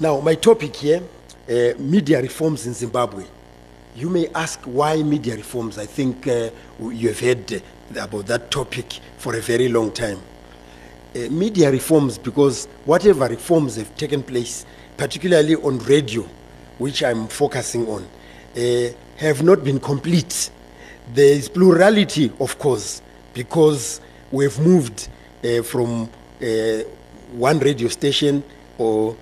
Now, my topic here uh, media reforms in Zimbabwe. You may ask why media reforms. I think uh, you have heard about that topic for a very long time. Uh, media reforms, because whatever reforms have taken place, particularly on radio, which I'm focusing on, uh, have not been complete. There is plurality, of course, because we've moved uh, from uh, one radio station or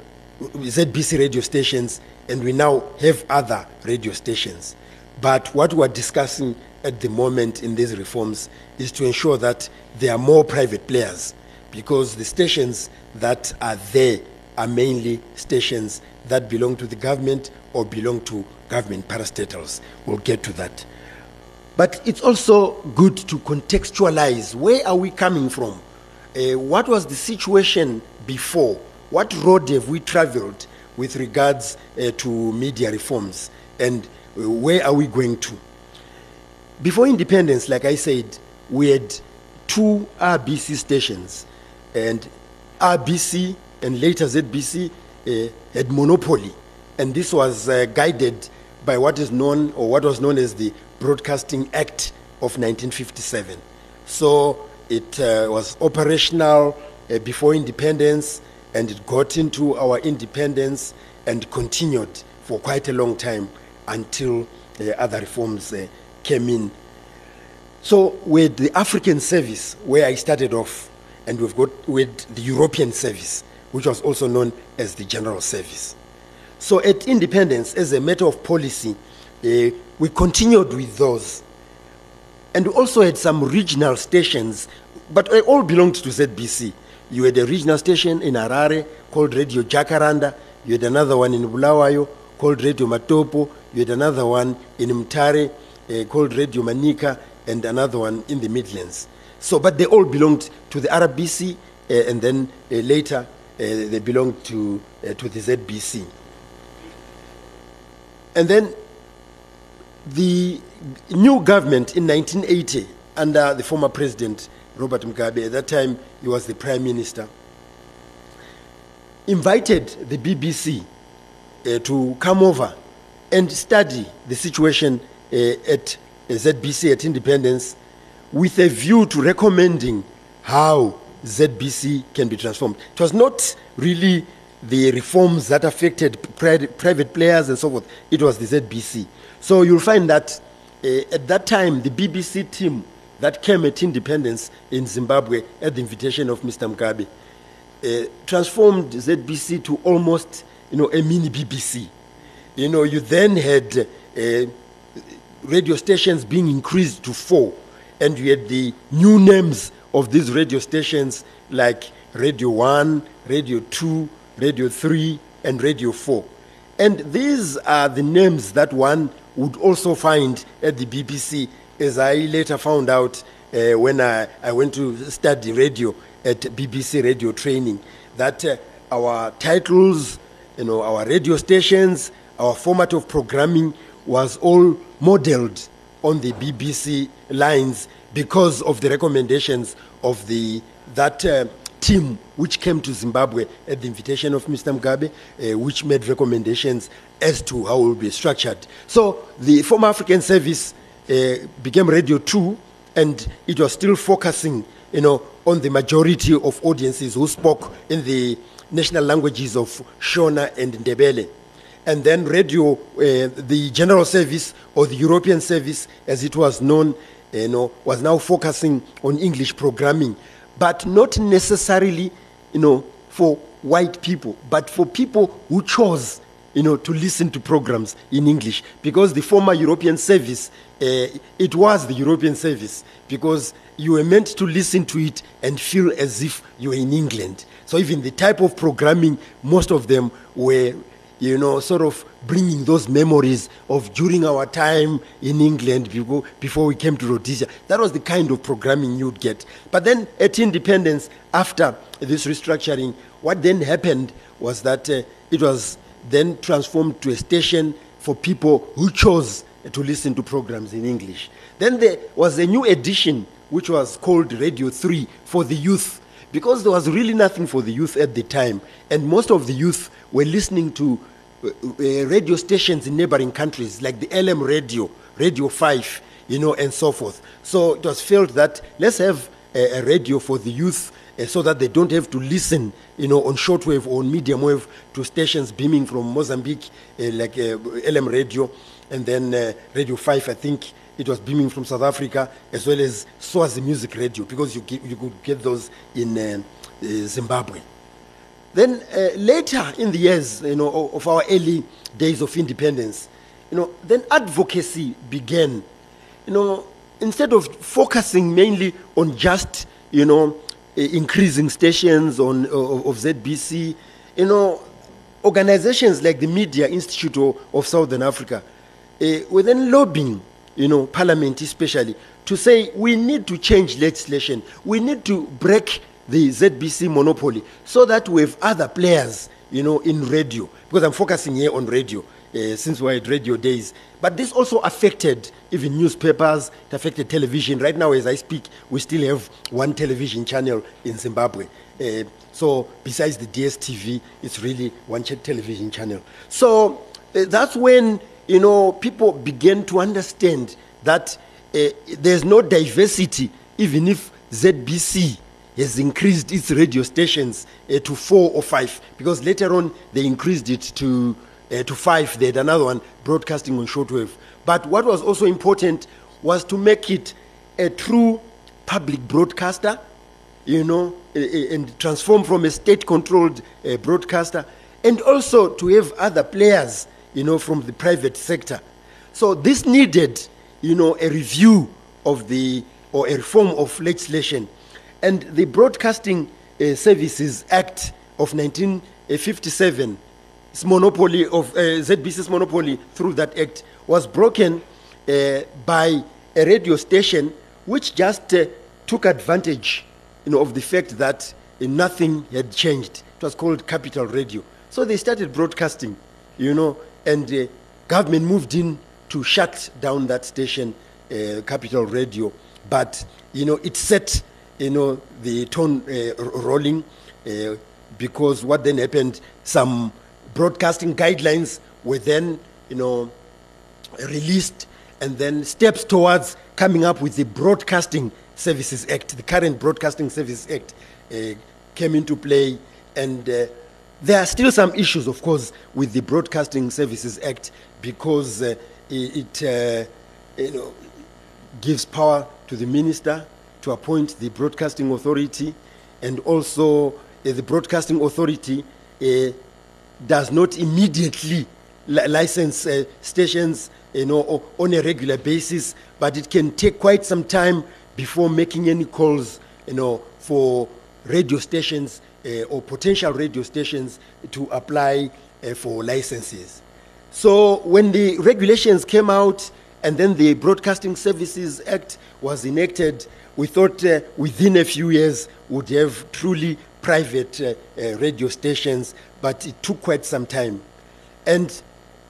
ZBC radio stations, and we now have other radio stations. But what we're discussing at the moment in these reforms is to ensure that there are more private players because the stations that are there are mainly stations that belong to the government or belong to government parastatals. We'll get to that. But it's also good to contextualize where are we coming from? Uh, what was the situation before? What road have we traveled with regards uh, to media reforms? And uh, where are we going to? Before independence, like I said, we had two RBC stations, and RBC and later ZBC uh, had monopoly, and this was uh, guided by what is known or what was known as the Broadcasting Act of 1957. So it uh, was operational uh, before independence, and it got into our independence and continued for quite a long time until uh, other reforms uh, came in. So with the African service, where I started off, and we've got with the European service, which was also known as the General Service. So at independence, as a matter of policy, uh, we continued with those. And we also had some regional stations, but they all belonged to ZBC. You had a regional station in Harare called Radio Jacaranda. You had another one in Bulawayo called Radio Matopo. You had another one in Mutare uh, called Radio Manika and another one in the Midlands. So, but they all belonged to the RBC, uh, and then uh, later they belonged to, to the ZBC. And then the new government in 1980, under the former president Robert Mugabe, at that time he was the prime minister, invited the BBC uh, to come over and study the situation uh, at ZBC at Independence with a view to recommending how ZBC can be transformed. It was not really the reforms that affected pri- private players and so forth, it was the ZBC. So you'll find that uh, at that time, the BBC team that came at independence in Zimbabwe at the invitation of Mr. Mugabe uh, transformed ZBC to almost you know, a mini BBC. You know, you then had uh, radio stations being increased to four, and you had the new names of these radio stations like Radio 1, Radio 2, Radio 3, and Radio 4. And these are the names that one would also find at the BBC, as I later found out uh, when I, I went to study radio at BBC radio training, that uh, our titles, you know, our radio stations, our format of programming was all modeled on the BBC lines because of the recommendations of the that uh, team which came to Zimbabwe at the invitation of Mr. Mugabe, uh, which made recommendations as to how it will be structured. So the former African service became Radio 2, and it was still focusing, you know, on the majority of audiences who spoke in the national languages of Shona and Ndebele. And then radio, uh, the general service or the European service, as it was known, you know, was now focusing on English programming, but not necessarily, you know, for white people, but for people who chose, you know, to listen to programs in English. Because the former European service, uh, it was the European service, because you were meant to listen to it and feel as if you were in England. So even the type of programming, most of them were you know, sort of bringing those memories of during our time in England before, we came to Rhodesia. That was the kind of programming you'd get. But then at independence, after this restructuring, what then happened was that uh, it was then transformed to a station for people who chose to listen to programs in English. Then there was a new edition which was called Radio 3 for the youth because there was really nothing for the youth at the time, and most of the youth were listening to uh, uh, radio stations in neighboring countries like the LM radio, Radio 5, you know, and so forth. So it was felt that let's have a, a radio for the youth uh, so that they don't have to listen, you know, on shortwave or on medium wave to stations beaming from Mozambique, uh, like uh, LM radio, and then uh, Radio 5, I think it was beaming from South Africa, as well as Swazi Music Radio, because you, get, you could get those in uh, uh, Zimbabwe. Then later in the years, you know, of- our early days of independence, you know, then advocacy began. You know, instead of focusing mainly on just, you know, increasing stations on of, of ZBC, you know, organizations like the Media Institute of, Southern Africa uh, were then lobbying, you know, Parliament especially, to say we need to change legislation. We need to break the ZBC monopoly so that we have other players, you know, in radio. Because I'm focusing here on radio uh, since we're at radio days. But this also affected even newspapers, it affected television. Right now, as I speak, we still have one television channel in Zimbabwe. Uh, so, besides the DSTV, it's really one television channel. So, uh, that's when you know people began to understand that uh, there's no diversity, even if ZBC has increased its radio stations uh, to four or five, because later on they increased it to uh, to five. They had another one broadcasting on shortwave. But what was also important was to make it a true public broadcaster, you know, and transform from a state-controlled uh, broadcaster, and also to have other players, you know, from the private sector. So this needed, you know, a review of the or a reform of legislation, and the Broadcasting uh, Services Act of 1957 its monopoly of uh, ZBC's monopoly through that act was broken uh, by a radio station which just uh, took advantage you know, of the fact that nothing had changed. It was called Capital Radio. So they started broadcasting, you know, and uh, government moved in to shut down that station, uh, Capital Radio. But, you know, it set, you know, the tone uh, rolling because what then happened, some broadcasting guidelines were then, you know, released and then steps towards coming up with the Broadcasting Services Act, the current Broadcasting Services Act uh, came into play. And uh, there are still some issues, of course, with the Broadcasting Services Act because uh, it, uh, you know, gives power to the minister to appoint the Broadcasting Authority, and also uh, the Broadcasting Authority uh, does not immediately li- license uh, stations you know on a regular basis but it can take quite some time before making any calls you know for radio stations uh, or potential radio stations to apply uh, for licenses. So when the regulations came out and then the Broadcasting Services Act was enacted, we thought uh, within a few years would have truly private uh, uh, radio stations, but it took quite some time. And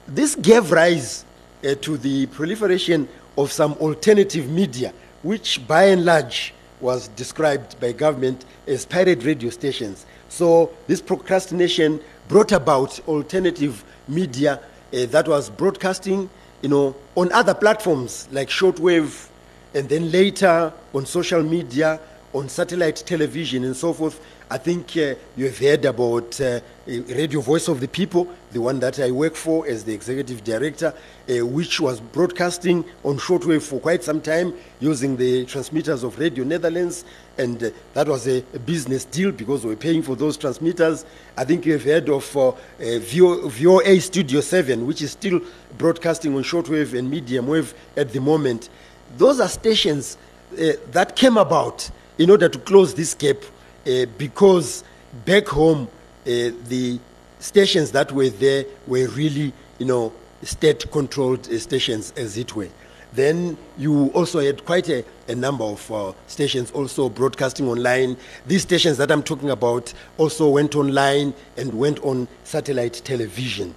this gave rise uh, to the proliferation of some alternative media, which by and large was described by government as pirate radio stations. So this procrastination brought about alternative media uh, that was broadcasting, you know, on other platforms like shortwave, and then later on social media, on satellite television, and so forth. I think uh, you have heard about uh, uh, Radio Voice of the People, the one that I work for as the executive director, uh, which was broadcasting on shortwave for quite some time using the transmitters of Radio Netherlands. And uh, that was a, a business deal because we were paying for those transmitters. I think you've heard of uh, VO, VOA Studio 7, which is still broadcasting on shortwave and medium wave at the moment. Those are stations that came about in order to close this gap uh, because back home uh, the stations that were there were really you know state controlled uh, stations as it were. Then you also had quite a, a number of uh, stations also broadcasting online. These stations that i'm talking about also went online and went on satellite television.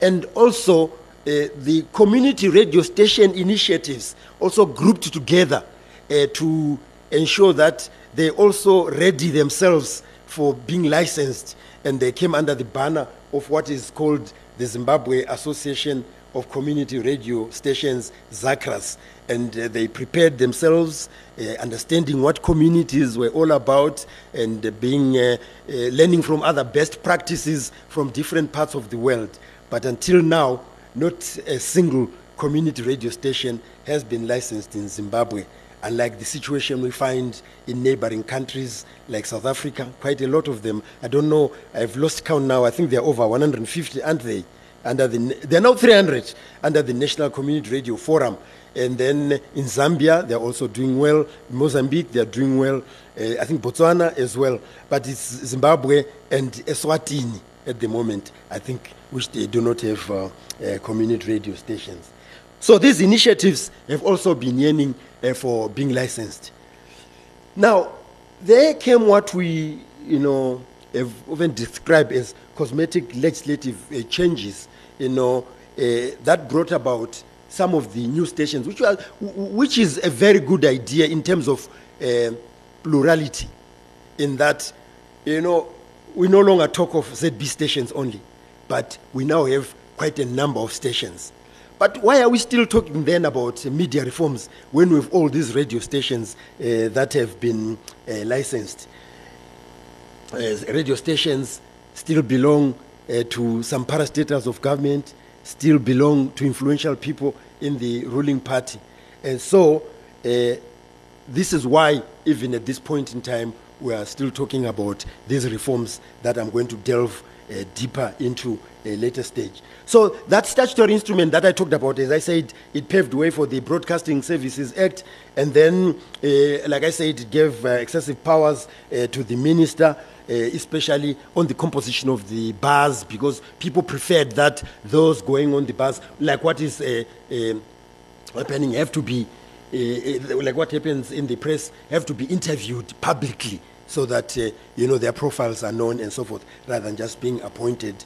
And also uh, the community radio station initiatives also grouped together uh, to ensure that they also ready themselves for being licensed. And they came under the banner of what is called the Zimbabwe Association of Community Radio Stations, ZACRAS. And uh, they prepared themselves, uh, understanding what communities were all about, and uh, being uh, learning from other best practices from different parts of the world. But until now, not a single community radio station has been licensed in Zimbabwe. Unlike the situation we find in neighboring countries like South Africa, quite a lot of them. I don't know, I've lost count now. I think they're over 150, aren't they? Under the, they're now 300 under the National Community Radio Forum. And then in Zambia, they're also doing well. In Mozambique, they're doing well. Uh, I think Botswana as well. But it's Zimbabwe and Eswatini at the moment, I think, which they do not have uh, uh, community radio stations. So these initiatives have also been yearning uh, for being licensed. Now, there came what we, you know, have often described as cosmetic legislative uh, changes, you know, uh, that brought about some of the new stations, which, was, which is a very good idea in terms of uh, plurality, in that, you know, we no longer talk of ZB stations only, but we now have quite a number of stations. But why are we still talking then about media reforms when we have all these radio stations uh, that have been uh, licensed? Radio stations still belong uh, to some parastatals of government, still belong to influential people in the ruling party. And so, uh, this is why, even at this point in time, we are still talking about these reforms that I'm going to delve uh, deeper into a later stage. So that statutory instrument that I talked about, as I said, it paved the way for the Broadcasting Services Act, and then, uh, like I said, it gave uh, excessive powers uh, to the minister. Uh, especially on the composition of the BAZ, because people preferred that those going on the BAZ, like what is uh, uh, happening, have to be, uh, like what happens in the press, have to be interviewed publicly so that uh, you know their profiles are known and so forth, rather than just being appointed.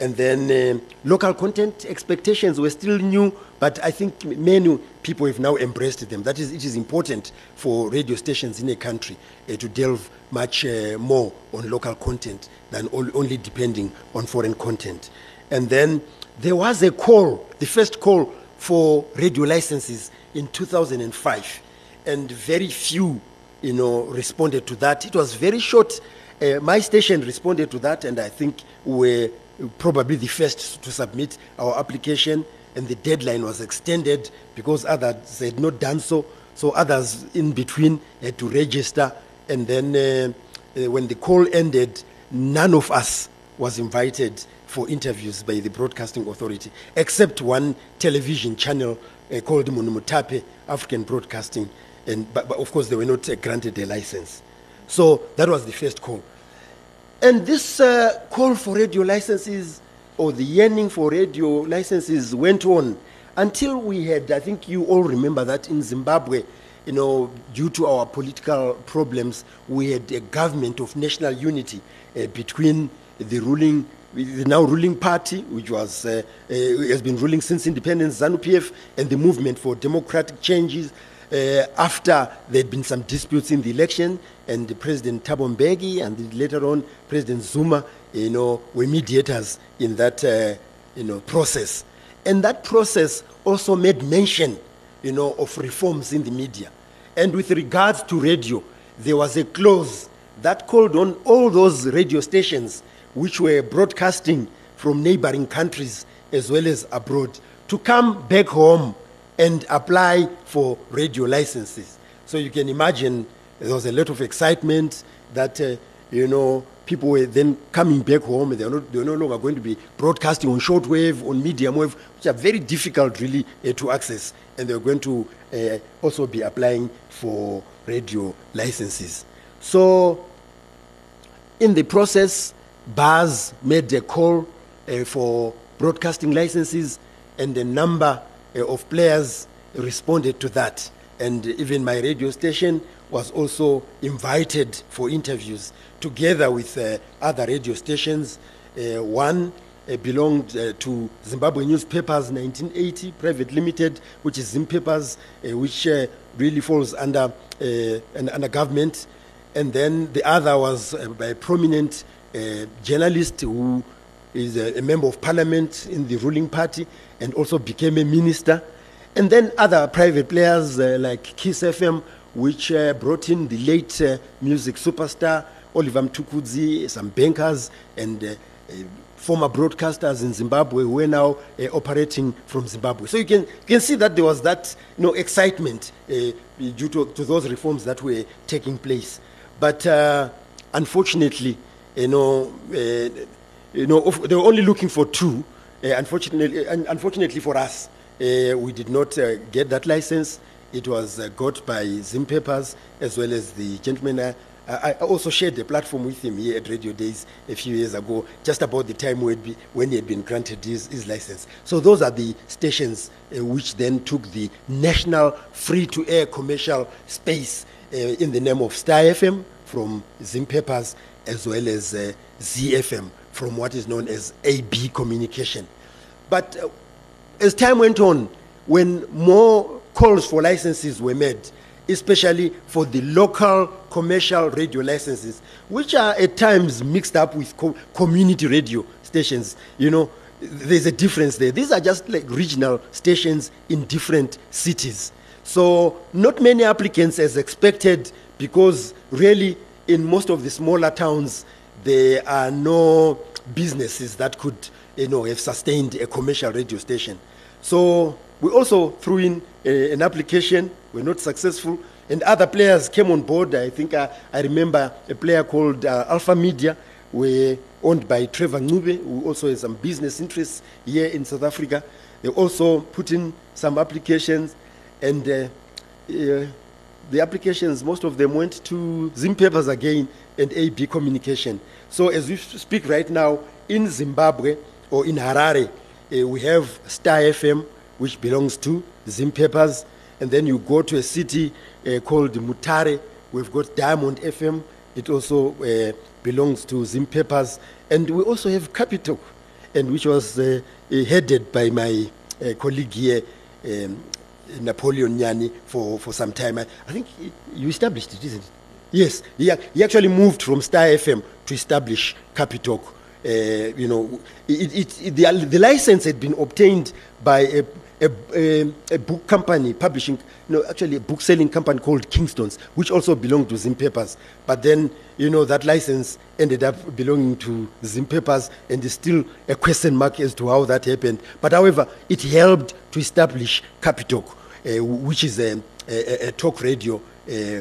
And then uh, local content expectations were still new, but I think many people have now embraced them. That is, it is important for radio stations in a country uh, to delve much uh, more on local content than only depending on foreign content. And then there was a call, the first call for radio licenses in 2005, and very few, you know, responded to that. It was very short. Uh, my station responded to that, and I think we were probably the first to submit our application, and the deadline was extended because others had not done so. So others in between had to register, and then uh, uh, when the call ended, none of us was invited for interviews by the Broadcasting Authority, except one television channel uh, called Munhumutapa African Broadcasting, and but, but of course they were not uh, granted a license. So that was the first call. And this uh, call for radio licenses or the yearning for radio licenses went on until we had, I think you all remember that in Zimbabwe, you know, due to our political problems, we had a government of national unity uh, between the ruling, the now ruling party, which was, uh, uh, has been ruling since independence, ZANU-PF, and the movement for democratic changes, uh, after there had been some disputes in the election, and President Thabo and later on President Zuma, you know, were mediators in that, uh, you know, process. And that process also made mention, you know, of reforms in the media. And with regards to radio, there was a clause that called on all those radio stations which were broadcasting from neighboring countries as well as abroad to come back home and apply for radio licenses. So you can imagine there was a lot of excitement that, uh, you know, people were then coming back home. They are, not, they are no longer going to be broadcasting on shortwave, on medium wave, which are very difficult really uh, to access. And they're going to uh, also be applying for radio licenses. So, in the process, BAZ made a call uh, for broadcasting licenses, and a number of players responded to that. And even my radio station was also invited for interviews together with uh, other radio stations. Uh, one uh, belonged uh, to Zimbabwe Newspapers 1980 Private Limited, which is Zimpapers, uh, which uh, really falls under, uh, an- under government. And then the other was uh, by a prominent uh, journalist who is a, a member of parliament in the ruling party and also became a minister. And then other private players uh, like Kiss FM, which uh, brought in the late uh, music superstar Oliver Mtukudzi, some bankers, and uh, uh, former broadcasters in Zimbabwe who are now uh, operating from Zimbabwe. So you can, you can see that there was that you know, excitement due to, to those reforms that were taking place. But unfortunately, you know, you know, they were only looking for two. Uh, unfortunately, un- unfortunately for us, uh, we did not uh, get that license. It was uh, got by Zim Papers as well as the gentleman. Uh, I also shared the platform with him here at Radio Days a few years ago, just about the time when he had been granted his, his license. So those are the stations uh, which then took the national free-to-air commercial space uh, in the name of Star FM from Zim Papers as well as uh, ZFM from what is known as AB Communication. But uh, as time went on, when more calls for licenses were made, especially for the local commercial radio licenses, which are at times mixed up with co- community radio stations, you know, there's a difference there. These are just like regional stations in different cities. So, not many applicants as expected because really in most of the smaller towns, there are no businesses that could you know, have sustained a commercial radio station. So we also threw in a, an application. We're not successful, and other players came on board. I think I, I remember a player called uh, Alpha Media, were owned by Trevor Ncube, who also has some business interests here in South Africa. They also put in some applications, and uh, uh, the applications, most of them went to Zim Papers again and AB Communication. So as we speak right now, in Zimbabwe or in Harare, uh, we have Star FM, which belongs to Zim Papers, and then you go to a city uh, called Mutare, we've got Diamond FM, it also uh, belongs to Zim Papers, and we also have Capital, and which was headed by my colleague here, um, Napoleon Nyanhi for, for some time. I, I think you established it, isn't it? Yes, he, he actually moved from Star FM to establish Capitalk. Uh, you know, it, it, it, the, the license had been obtained by a, a, a, a book company publishing, no, actually a book selling company called Kingstons, which also belonged to Zim Papers. But then, you know, that license ended up belonging to Zim Papers, and is still a question mark as to how that happened. But however, it helped to establish Capitalk, uh, which is a, a, a talk radio uh,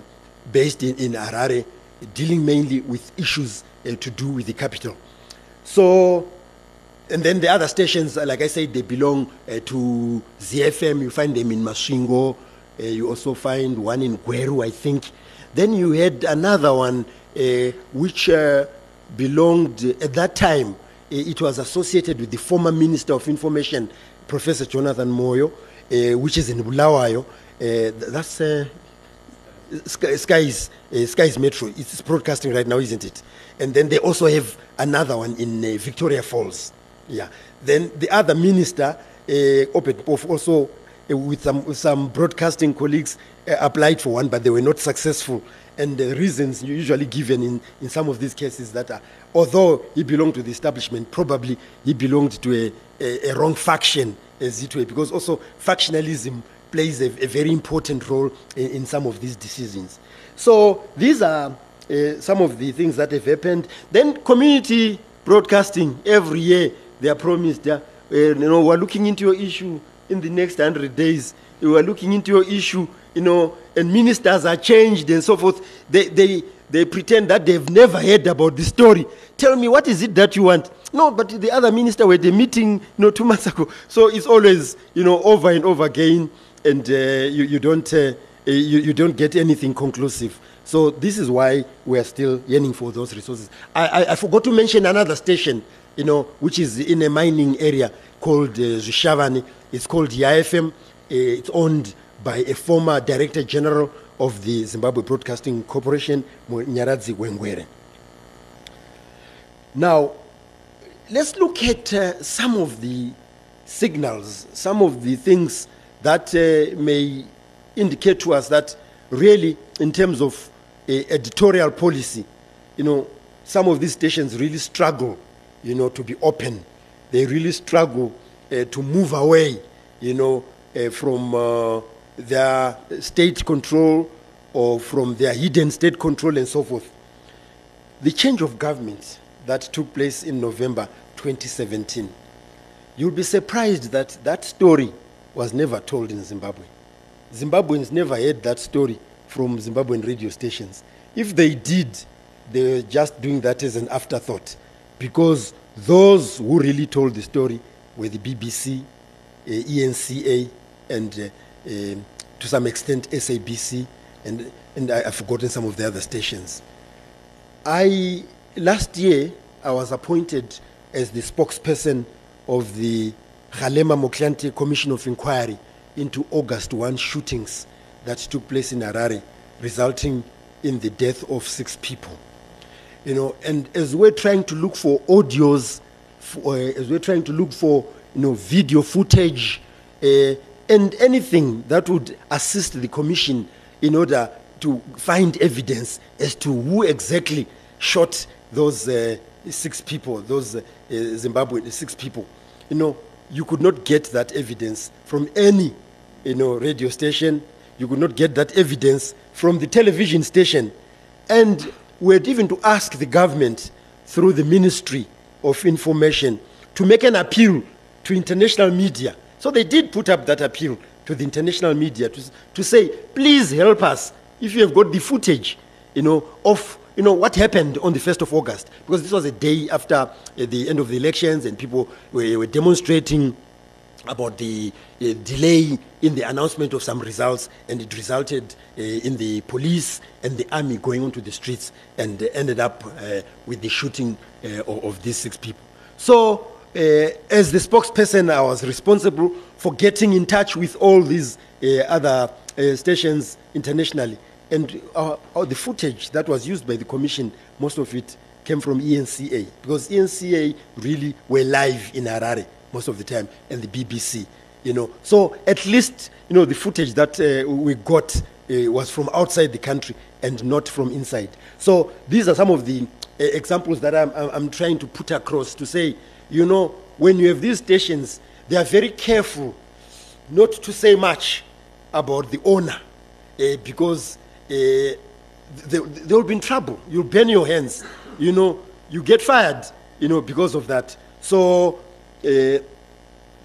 based in, in Harare, dealing mainly with issues uh, to do with the capital. So, and then the other stations, uh, like I said, they belong uh, to ZFM. You find them in Masvingo. Uh, you also find one in Gweru, I think. Then you had another one uh, which uh, belonged at that time. it was associated with the former Minister of Information, Professor Jonathan Moyo, which is in Bulawayo. That's Sky, Sky's, uh, Skyz Metro. It's broadcasting right now, isn't it? And then they also have another one in uh, Victoria Falls. Yeah. Then the other minister, uh, also uh, with some, with some broadcasting colleagues, uh, applied for one, but they were not successful. And the reasons usually given in, in some of these cases that are, although he belonged to the establishment, probably he belonged to a, a, a wrong faction, as it were, because also factionalism plays a, a very important role in, in some of these decisions. So these are uh, some of the things that have happened. Then community broadcasting every year they are promised. Uh, you know, we're looking into your issue in the next hundred days. We are looking into your issue. You know, and ministers are changed and so forth. They they they pretend that they've never heard about the story. Tell me what is it that you want? No, but the other minister were the meeting, you know, two months ago. So it's always, you know, over and over again, and uh, you, you don't uh, you, you don't get anything conclusive. So this is why we are still yearning for those resources. I, I, I forgot to mention another station, you know, which is in a mining area called uh, Zvishavane. It's called YFM. Uh, it's owned by a former director general of the Zimbabwe Broadcasting Corporation, Nyaradzi Wengwere. Now, let's look at uh, some of the signals, some of the things that uh, may indicate to us that really, in terms of uh, editorial policy, you know, some of these stations really struggle, you know, to be open. They really struggle uh, to move away, you know, uh, from uh, their state control or from their hidden state control and so forth. The change of government that took place in November 2017, you'll be surprised that that story was never told in Zimbabwe. Zimbabweans never heard that story from Zimbabwean radio stations. If they did, they were just doing that as an afterthought because those who really told the story were the BBC, uh, ENCA, and uh, uh, to some extent SABC, and, and I, have forgotten some of the other stations. I, last year, I was appointed as the spokesperson of the Kgalema Motlanthe Commission of Inquiry into August 1 shootings that took place in Harare, resulting in the death of six people. You know, and as we're trying to look for audios, for, uh, as we're trying to look for you know video footage, uh, and anything that would assist the commission in order to find evidence as to who exactly shot those uh, six people, those uh, Zimbabwe six people. You know, you could not get that evidence from any, you know, radio station. You could not get that evidence from the television station, and we had even to ask the government through the Ministry of Information to make an appeal to international media. So they did put up that appeal to the international media to, to say, please help us if you have got the footage, you know, of you know what happened on the 1st of August, because this was a day after uh, the end of the elections and people were, were demonstrating about the uh, delay in the announcement of some results, and it resulted uh, in the police and the army going onto the streets and uh, ended up uh, with the shooting uh, of, of, these six people. So, uh, as the spokesperson, I was responsible for getting in touch with all these other stations internationally. And the footage that was used by the commission, most of it came from ENCA, because ENCA really were live in Harare most of the time, and the BBC. You know, so at least you know the footage that uh, we got uh, was from outside the country and not from inside. So these are some of the uh, examples that I'm, I'm trying to put across to say, you know, when you have these stations, they are very careful not to say much about the owner uh, because uh, they, they will be in trouble. You'll burn your hands. You know, you get fired, you know, because of that. So uh,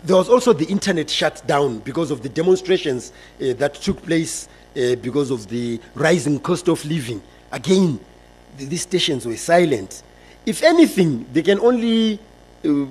there was also the internet shut down because of the demonstrations uh, that took place because of the rising cost of living. Again, these stations were silent. If anything, they can only uh,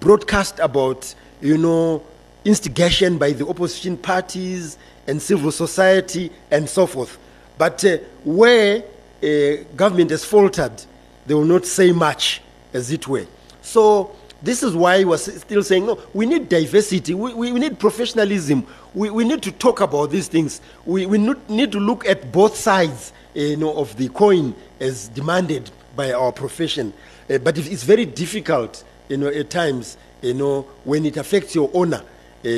broadcast about, you know, instigation by the opposition parties and civil society and so forth. But uh, where uh, government has faltered, they will not say much, as it were. So this is why we're still saying, no, we need diversity, we, we, we need professionalism, we, we need to talk about these things. We, we need to look at both sides you know, of the coin as demanded by our profession. Uh, but it's very difficult you know, at times you know, when it affects your honor uh,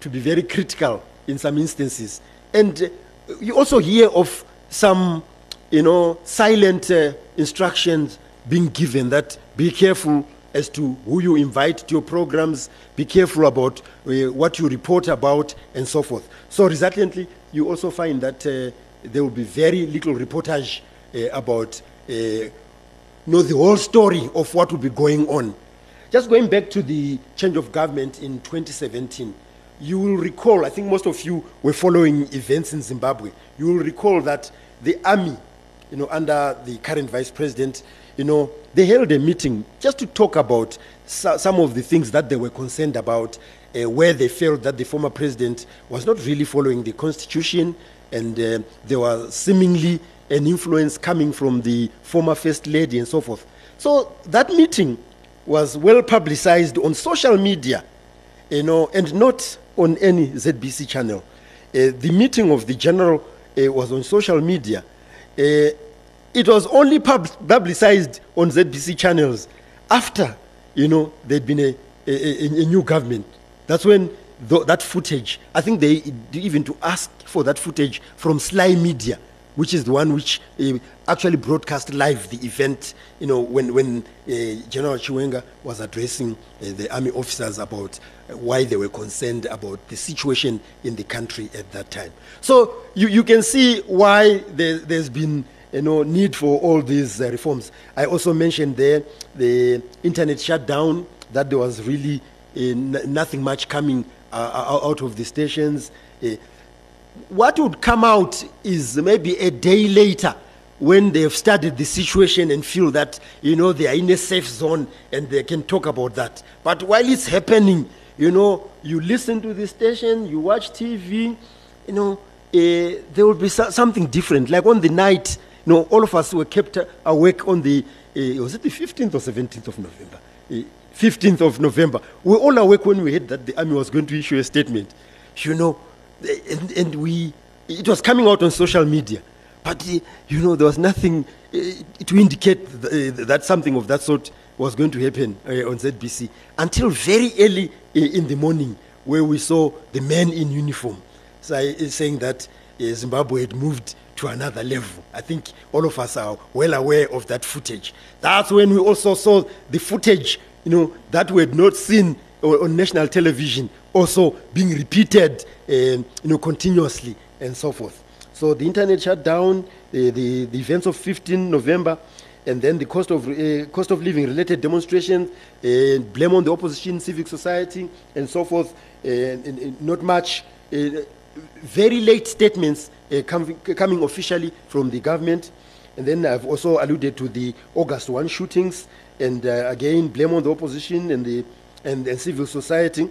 to be very critical in some instances. And uh, you also hear of some you know, silent uh, instructions being given that be careful as to who you invite to your programs, be careful about uh, what you report about, and so forth. So, resultantly, you also find that uh, there will be very little reportage uh, about uh, know the whole story of what will be going on. Just going back to the change of government in 2017, you will recall, I think most of you were following events in Zimbabwe, you will recall that the army, you know, under the current vice president, you know, they held a meeting just to talk about some of the things that they were concerned about, uh, where they felt that the former president was not really following the constitution, and uh, there was seemingly an influence coming from the former first lady and so forth. So that meeting was well publicized on social media, you know, and not on any ZBC channel. Uh, the meeting of the general uh, was on social media. Uh, it was only pub- publicized on ZBC channels after, you know, there'd been a, a, a, a new government. That's when that footage. I think they even to ask for that footage from Sly Media, which is the one which uh, actually broadcast live the event. You know, when when uh, General Chiwenga was addressing uh, the army officers about uh, why they were concerned about the situation in the country at that time. So you, you can see why there, there's been you know, need for all these uh, reforms. I also mentioned there the internet shutdown, that there was really nothing much coming out of the stations. Uh, what would come out is maybe a day later when they've studied the situation and feel that you know they are in a safe zone and they can talk about that. But while it's happening you know you listen to the station you watch tv you know uh, there will be so- something different. Like on the night you know all of us were kept awake on the uh, was it the 15th or 17th of november? Uh, 15th of november. We were all awake when we heard that the army was going to issue a statement. You know and, and we it was coming out on social media but uh, you know there was nothing uh, to indicate uh, that something of that sort was going to happen on ZBC until very early in the morning where we saw the men in uniform say, saying that Zimbabwe had moved to another level. I think all of us are well aware of that footage. That's when we also saw the footage, you know, that we had not seen on national television, also being repeated, um, you know, continuously and so forth. So the internet shut down, the, the, the events of 15 November, and then the cost of, uh, cost of living related demonstrations, uh, blame on the opposition, civic society, and so forth, and, and not much. Very late statements uh, coming, officially from the government. And then I've also alluded to the August 1 shootings, and again, blame on the opposition and, the, and, and civil society.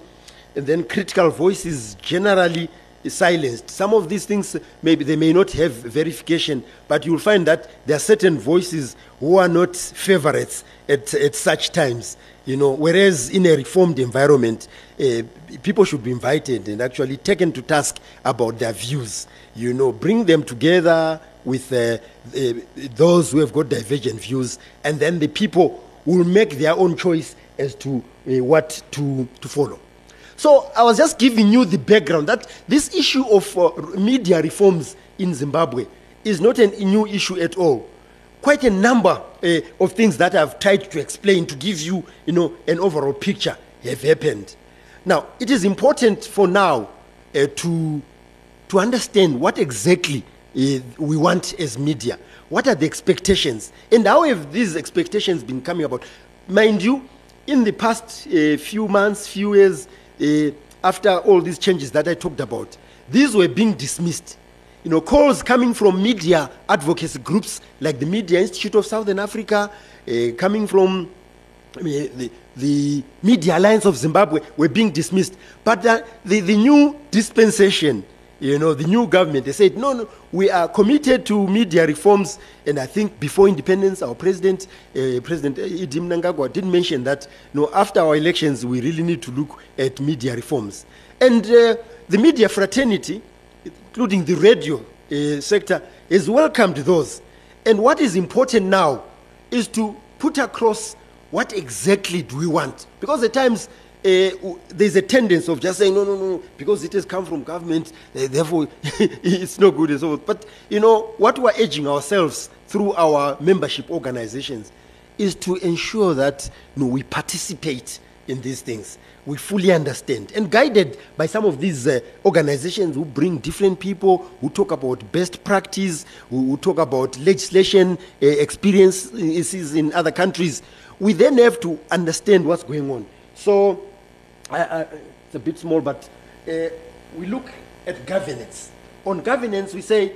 And then critical voices generally silenced. Some of these things, maybe they may not have verification, but you'll find that there are certain voices who are not favorites at, at such times. You know, whereas in a reformed environment, uh, people should be invited and actually taken to task about their views. You know, bring them together with uh, uh, those who have got divergent views, and then the people will make their own choice as to what to, to follow. So I was just giving you the background that this issue of uh, media reforms in Zimbabwe is not a new issue at all. Quite a number uh, of things that I've tried to explain to give you, you know, an overall picture have happened. Now, it is important for now uh, to, to understand what exactly uh, we want as media. What are the expectations? And how have these expectations been coming about? Mind you, in the past uh, few months, few years, uh, after all these changes that I talked about, these were being dismissed. You know, calls coming from media advocacy groups like the Media Institute of Southern Africa, uh, coming from the, the Media Alliance of Zimbabwe were being dismissed. But the, the new dispensation, you know, the new government, they said, no, no, we are committed to media reforms. And I think before independence, our president, uh, President ED Mnangagwa, did mention that, you know, after our elections, we really need to look at media reforms. And uh, the media fraternity, including the radio uh, sector, has welcomed those. And what is important now is to put across what exactly do we want? Because at times uh, there's a tendency of just saying, no, no, no, because it has come from government, uh, therefore it's no good and so forth. But, you know, what we're urging ourselves through our membership organizations is to ensure that you know, we participate in these things. We fully understand and guided by some of these uh, organizations who bring different people, who talk about best practice, who, who talk about legislation uh, experiences in other countries. We then have to understand what's going on. So, it's a bit small, but uh, we look at governance. On governance, we say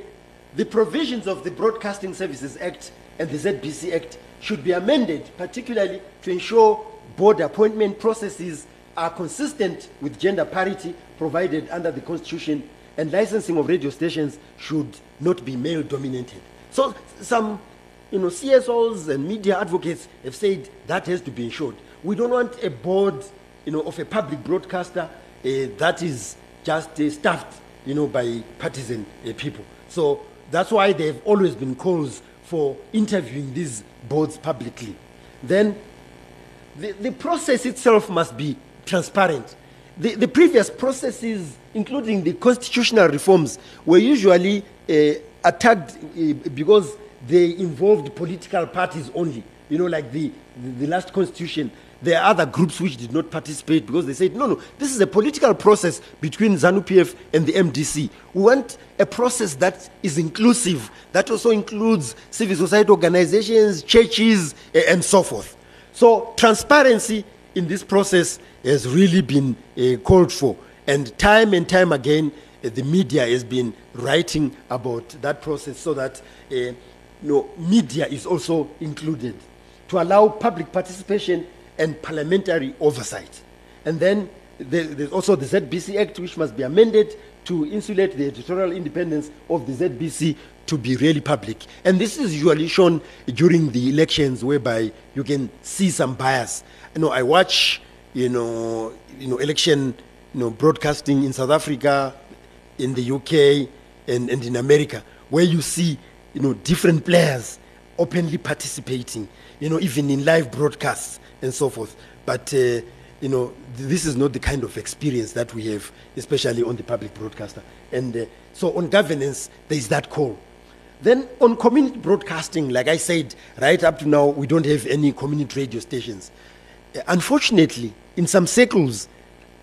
the provisions of the Broadcasting Services Act and the ZBC Act should be amended, particularly to ensure board appointment processes are consistent with gender parity provided under the Constitution, and licensing of radio stations should not be male dominated. So, some you know, CSOs and media advocates have said that has to be ensured. We don't want a board, you know, of a public broadcaster uh, that is just uh, staffed, you know, by partisan uh, people. So that's why there have always been calls for interviewing these boards publicly. Then the, the process itself must be transparent. the, the previous processes, including the constitutional reforms, were usually attacked because they involved political parties only. You know, like the, the, the last constitution, there are other groups which did not participate because they said, no, no, this is a political process between ZANU PF and the MDC. We want a process that is inclusive, that also includes civil society organizations, churches, eh, and so forth. So, transparency in this process has really been uh, called for. And time and time again, uh, the media has been writing about that process so that uh, you know, media is also included to allow public participation and parliamentary oversight. And then there's also the ZBC Act, which must be amended to insulate the editorial independence of the ZBC to be really public. And this is usually shown during the elections, whereby you can see some bias. You know, I watch, you know, you know, election, you know, broadcasting in South Africa, in the UK, and, and in America, where you see, you know, different players openly participating, you know, even in live broadcasts and so forth. But, uh, you know, th- this is not the kind of experience that we have, especially on the public broadcaster. And uh, so on governance, there is that call. Then on community broadcasting, like I said, right up to now, we don't have any community radio stations. Uh, Unfortunately, in some circles,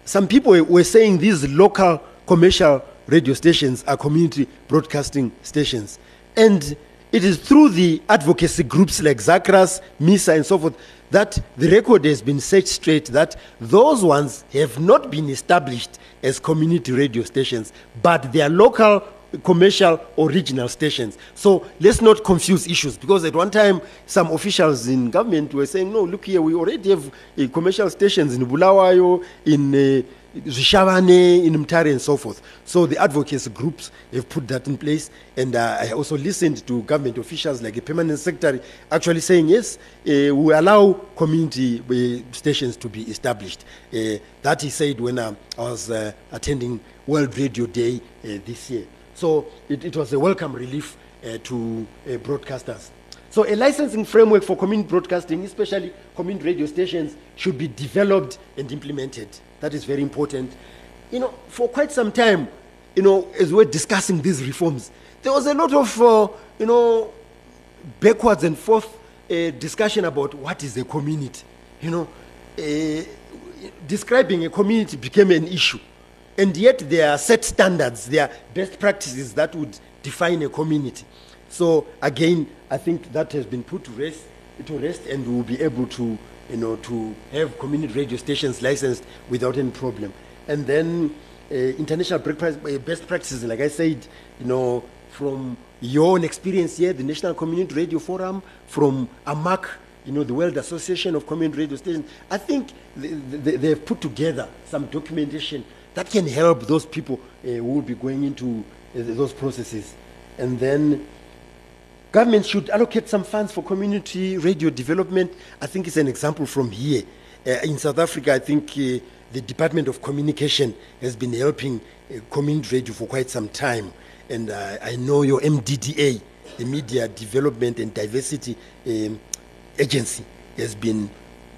some people were- were saying these local commercial radio stations are community broadcasting stations. And it is through the advocacy groups like ZACRAS, MISA, and so forth that the record has been set straight that those ones have not been established as community radio stations, but they are local commercial or regional stations. So let's not confuse issues because at one time some officials in government were saying, no, look here, we already have uh, commercial stations in Bulawayo, in uh, In Mutare, and so forth. So the advocacy groups have put that in place. And uh, I also listened to government officials like a permanent secretary actually saying, yes, uh, we allow community uh, stations to be established. Uh, that he said when uh, I was uh, attending World Radio Day this year. So it, it was a welcome relief to broadcasters. So a licensing framework for community broadcasting, especially community radio stations, should be developed and implemented. That is very important. You know, for quite some time, you know, as we're discussing these reforms, there was a lot of, uh, you know, backwards and forth uh, discussion about what is a community. You know, uh, describing a community became an issue. And yet there are set standards, there are best practices that would define a community. So again, I think that has been put to rest, to rest and we will be able to, you know, to have community radio stations licensed without any problem. And then uh, international uh, best practices, like I said, you know, from your own experience here, the National Community Radio Forum, from AMARC, you know, the World Association of Community Radio Stations, I think they, they, they've put together some documentation that can help those people uh, who will be going into uh, those processes. And then government should allocate some funds for community radio development. I think it's an example from here. Uh, in South Africa, I think uh, the Department of Communication has been helping uh, community radio for quite some time. And uh, I know your MDDA, the Media Development and Diversity um, Agency, has been,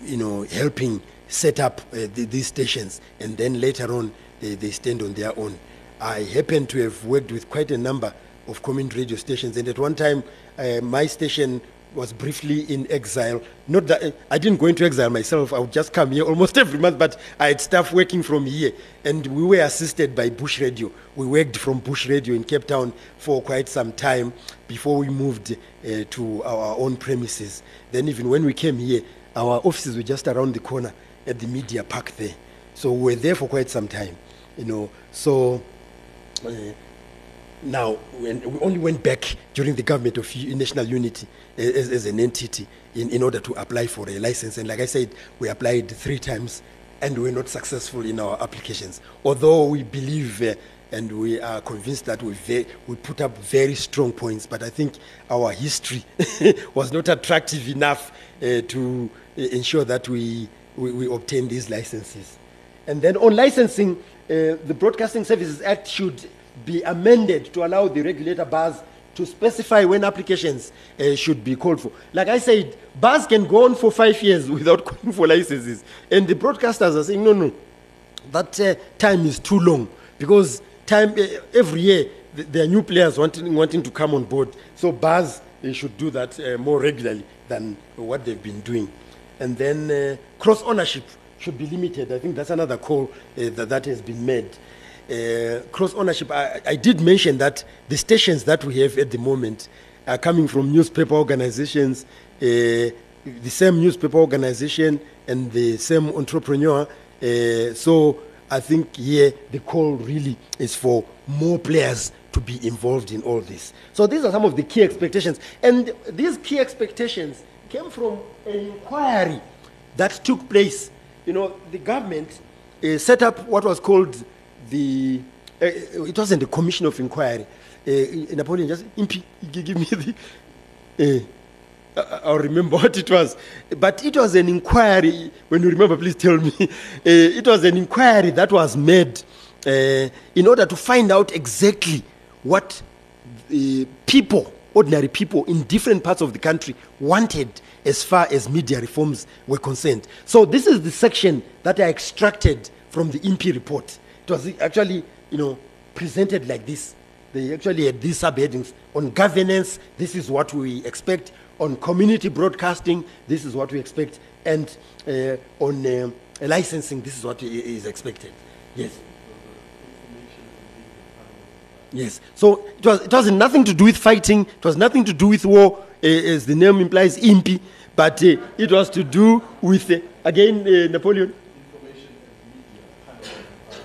you know, helping set up uh, th- these stations. And then later on, they stand on their own. I happen to have worked with quite a number of community radio stations, and at one time, uh, my station was briefly in exile. Not that I didn't go into exile myself; I would just come here almost every month. But I had staff working from here, and we were assisted by Bush Radio. We worked from Bush Radio in Cape Town for quite some time before we moved uh, to our own premises. Then, even when we came here, our offices were just around the corner at the media park there. So we were there for quite some time, you know. So. Uh, now, when we only went back during the government of national unity uh, as, as an entity in, in order to apply for a license. And like I said, we applied three times and we were not successful in our applications. Although we believe uh, and we are convinced that we, ve- we put up very strong points, but I think our history was not attractive enough uh, to uh, ensure that we, we, we obtain these licenses. And then on licensing, the Broadcasting Services Act should be amended to allow the regulator BAZ to specify when applications uh, should be called for. Like I said, BAZ can go on for five years without calling for licenses. And the broadcasters are saying, no, no, that uh, time is too long because time uh, every year th- there are new players wanting wanting to come on board. So BAZ should do that uh, more regularly than what they've been doing, and then uh, cross ownership should be limited. I think that's another call uh, that that has been made. Uh, cross ownership. I, I did mention that the stations that we have at the moment are coming from newspaper organizations, uh, the same newspaper organization and the same entrepreneur. Uh, so I think here the call really is for more players to be involved in all this. So these are some of the key expectations. And these key expectations came from an inquiry that took place. You know, the government uh, set up what was called the, uh, it wasn't the commission of inquiry. Uh, Napoleon, just impi, give me the, uh, I- I'll remember what it was. But it was an inquiry, when you remember, please tell me. It was an inquiry that was made in order to find out exactly what people, ordinary people in different parts of the country wanted as far as media reforms were concerned. So this is the section that I extracted from the IMPI report. It was actually, you know, presented like this. They actually had these subheadings on governance. This is what we expect. On community broadcasting, this is what we expect. And uh, on um, licensing, this is what is expected. Yes. Yes. So it was it was nothing to do with fighting. It was nothing to do with war, uh, as the name implies, impi. But uh, it was to do with uh, again uh, Napoleon.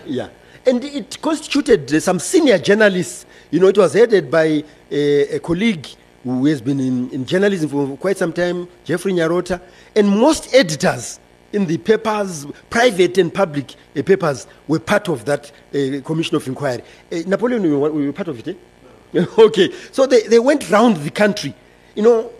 Yeah. And it constituted uh, some senior journalists. You know, it was headed by a, a colleague who has been in, in journalism for quite some time, Geoffrey Nyarota. And most editors in the papers, private and public uh, papers, were part of that uh, commission of inquiry. Uh, Napoleon, you were, part of it, eh? okay. So they, they went round the country, you know,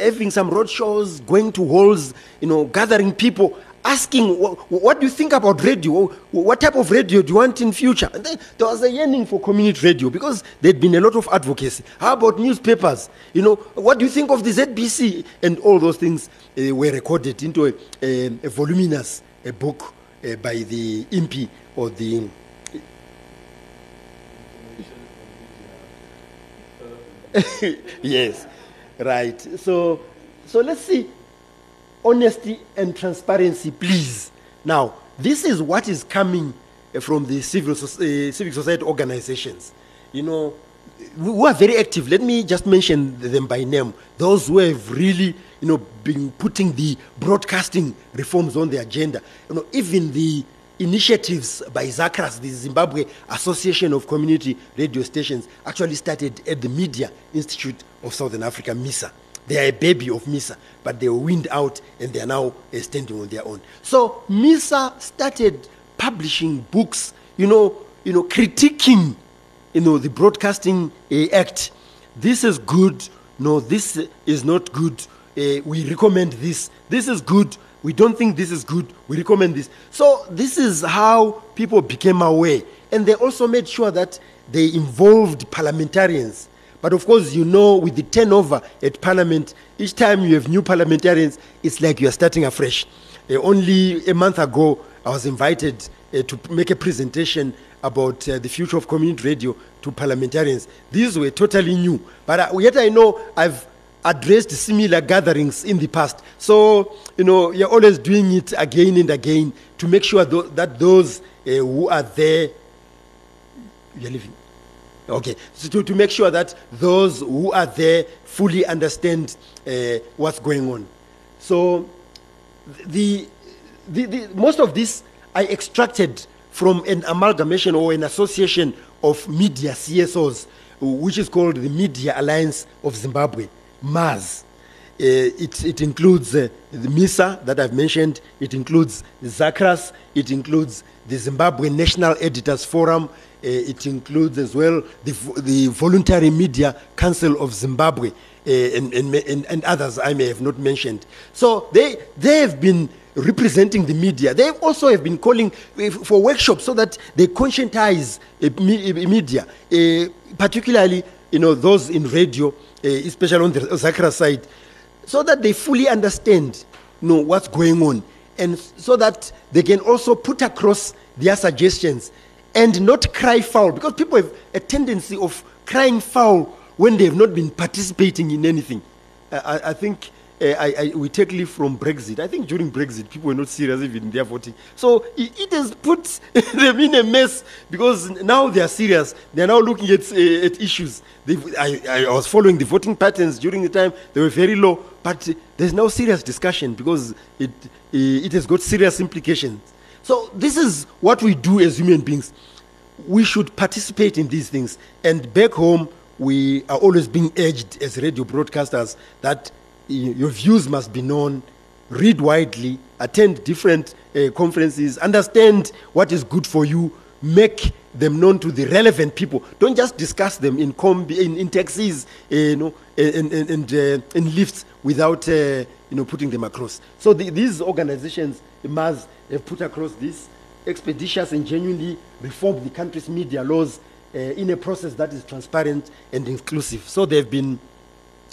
having some road shows, going to halls, you know, gathering people, asking, what, do you think about radio? What type of radio do you want in future? And then there was a yearning for community radio because there'd been a lot of advocacy. How about newspapers? You know, what do you think of the ZBC? And all those things uh, were recorded into a, a, a voluminous a book uh, by the IMPI or the yes, right. So, so let's see. Honesty and transparency, please. Now, this is what is coming uh, from the civil, uh, society organizations. You know, who are very active. Let me just mention them by name. Those who have really, you know, been putting the broadcasting reforms on the agenda. You know, even the initiatives by ZACRAS, the Zimbabwe Association of Community Radio Stations, actually started at the Media Institute of Southern Africa, MISA. They are a baby of MISA, but they were weaned out and they are now standing on their own. So MISA started publishing books, you know, you know, critiquing, you know, the Broadcasting uh, Act. This is good. No, this is not good. Uh, we recommend this. This is good. We don't think this is good. We recommend this. So this is how people became aware, and they also made sure that they involved parliamentarians. But of course, you know, with the turnover at Parliament, each time you have new parliamentarians, it's like you are starting afresh. Uh, only a month ago, I was invited uh, to make a presentation about uh, the future of community radio to parliamentarians. These were totally new. But uh, yet I know I've addressed similar gatherings in the past. So, you know, you're always doing it again and again to make sure tho- that those who are there, you're living. Okay, so to, to make sure that those who are there fully understand uh, what's going on. So, the, the, the, most of this I extracted from an amalgamation or an association of media CSOs, which is called the Media Alliance of Zimbabwe, MAZ. Uh, it, it includes uh, the MISA that I've mentioned, it includes ZACRAS, it includes the Zimbabwe National Editors Forum, Eh, it includes as well the, the Voluntary Media Council of Zimbabwe, uh, and, and, and, and others I may have not mentioned. So they, they have been representing the media. They also have been calling uh, for workshops so that they conscientize media, particularly you know those in radio, especially on the Zakra side, so that they fully understand you know what's going on and so that they can also put across their suggestions and not cry foul because people have a tendency of crying foul when they have not been participating in anything. I, I- think uh, I, I, we take leave from Brexit. I think during Brexit, people were not serious even in their voting. So it, it has put them in a mess because now they are serious. They are now looking at, uh, at issues. I, was following the voting patterns during the time, they were very low. But there's now serious discussion because it, uh, it has got serious implications. So this is what we do as human beings we should participate in these things. And back home, we are always being urged as radio broadcasters that your views must be known, read widely, attend different uh, conferences, understand what is good for you, make them known to the relevant people. Don't just discuss them in combi- in, in taxis, uh, you know, and and, and uh, in lifts without uh, you know putting them across. So the, these organizations must have put across this expeditious and genuinely reform the country's media laws uh, in a process that is transparent and inclusive. So they've been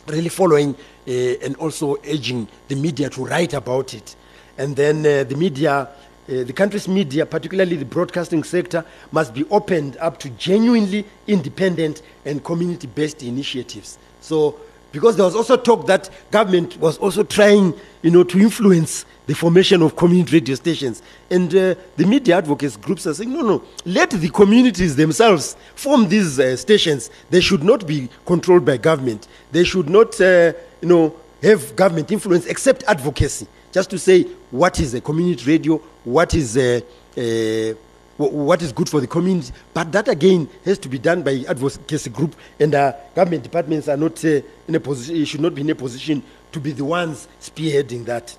really following uh, and also urging the media to write about it. And then uh, the media, uh, the country's media, particularly the broadcasting sector, must be opened up to genuinely independent and community based initiatives. So, because there was also talk that government was also trying, you know, to influence the formation of community radio stations. And uh, the media advocates groups are saying, no, no, let the communities themselves form these uh, stations. They should not be controlled by government. They should not, uh, you know, have government influence except advocacy. Just to say what is a community radio, what is a, a what is good for the community. But that again has to be done by advocacy group, and uh, government departments are not uh, in a position, should not be in a position to be the ones spearheading that.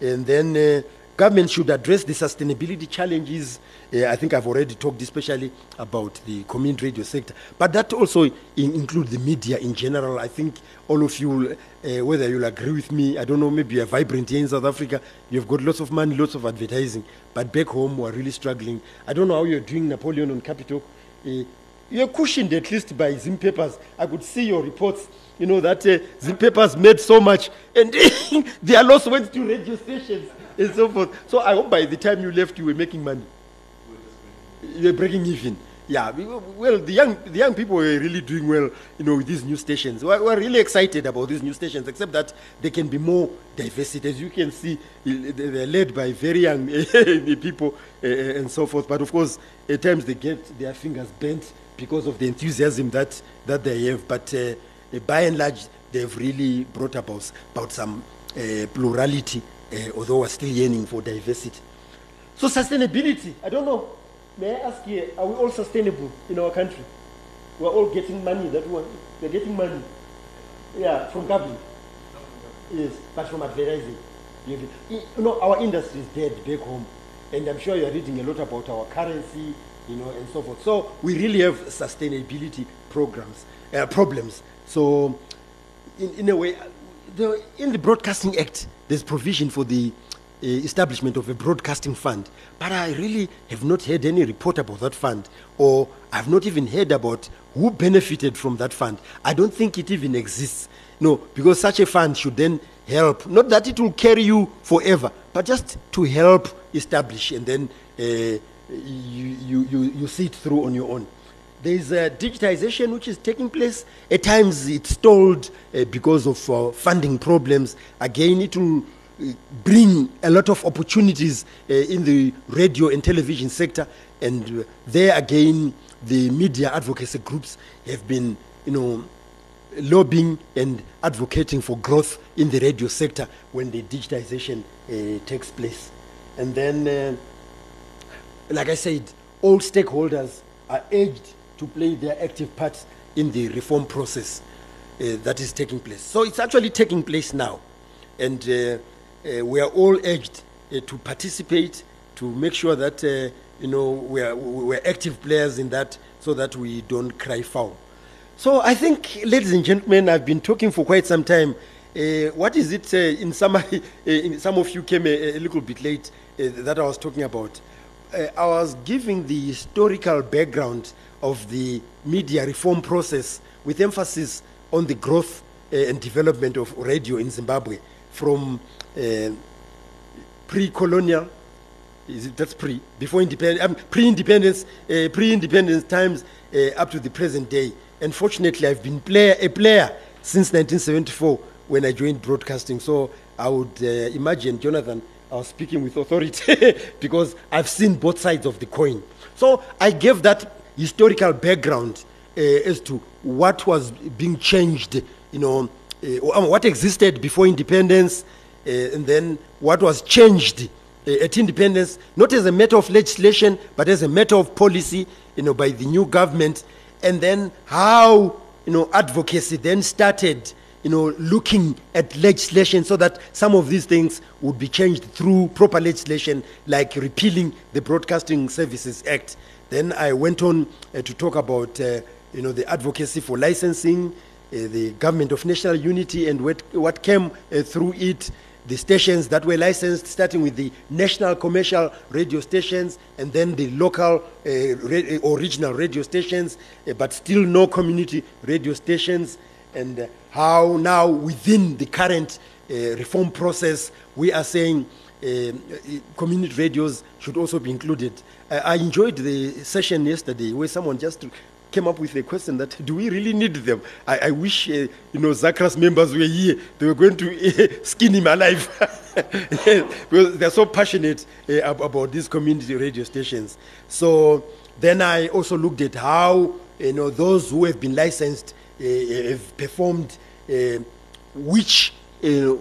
And then uh, government should address the sustainability challenges. Uh, I think I've already talked especially about the community radio sector, but that also in, includes the media in general. I think all of you, uh, whether you'll agree with me, I don't know, maybe you're vibrant here in South Africa, you've got lots of money, lots of advertising, but back home we're really struggling. I don't know how you're doing Napoleon on Capital. Uh, you're cushioned at least by Zim Papers. I could see your reports, you know, that uh, Zim Papers made so much and their loss went to radio stations and so forth. So I hope by the time you left, you were making money. You were breaking even. Yeah, well, the young, the young people were really doing well, you know, with these new stations. We're, we're really excited about these new stations, except that they can be more diversity. As you can see, eh, they're led by very young people uh, and so forth. But of course, at times they get their fingers bent because of the enthusiasm that, that they have. But uh, by and large, they've really brought about, about some uh, plurality, uh, although we're still yearning for diversity. So sustainability, I don't know. May I ask here, are we all sustainable in our country? We're all getting money that one. We're getting money. Yeah, from government. Yes, but from advertising. You know, our industry is dead back home. And I'm sure you're reading a lot about our currency, you know, and so forth. So we really have sustainability programs, uh, problems. So in, in a way, the, in the Broadcasting Act, there's provision for the uh, establishment of a broadcasting fund. But I really have not heard any report about that fund, or I've not even heard about who benefited from that fund. I don't think it even exists. No, because such a fund should then help, not that it will carry you forever, but just to help establish and then uh, you, you, you, you see it through on your own. There is a digitization which is taking place. At times it's stalled uh, because of uh, funding problems. Again, it will uh, bring a lot of opportunities uh, in the radio and television sector. And uh, there again, the media advocacy groups have been, you know, lobbying and advocating for growth in the radio sector when the digitization uh, takes place. And then, uh, like I said, all stakeholders are urged to play their active part in the reform process uh, that is taking place. So it's actually taking place now. And uh, uh, we are all urged uh, to participate, to make sure that, you know, we are, we're active players in that so that we don't cry foul. So I think, ladies and gentlemen, I've been talking for quite some time. Uh, what is it uh, in? Uh, in, some of you came a, a little bit late uh, that I was talking about. I was giving the historical background of the media reform process with emphasis on the growth uh, and development of radio in Zimbabwe from uh, pre-colonial, is it, that's pre, before independence, um, pre-independence, uh, pre-independence times up to the present day. Unfortunately, I've been player, a player since 1974 when I joined broadcasting. So I would imagine, Jonathan, I was speaking with authority because I've seen both sides of the coin. So I gave that historical background uh, as to what was being changed, you know, uh, what existed before independence, uh, and then what was changed uh, at independence, not as a matter of legislation, but as a matter of policy, you know, by the new government, and then how, you know, advocacy then started you know, looking at legislation so that some of these things would be changed through proper legislation, like repealing the Broadcasting Services Act. Then I went on uh, to talk about, uh, you know, the advocacy for licensing, uh, the government of national unity, and what, what came through it, the stations that were licensed, starting with the national commercial radio stations, and then the local uh, ra- or regional radio stations, uh, but still no community radio stations. And uh, how now within the current reform process we are saying community radios should also be included. I, I enjoyed the session yesterday where someone just came up with a question that do we really need them? I, I wish uh, you know ZACRAS members were here; they were going to uh, skin him alive because they're so passionate uh, about these community radio stations. So then I also looked at how you know those who have been licensed uh, have performed, uh, which uh,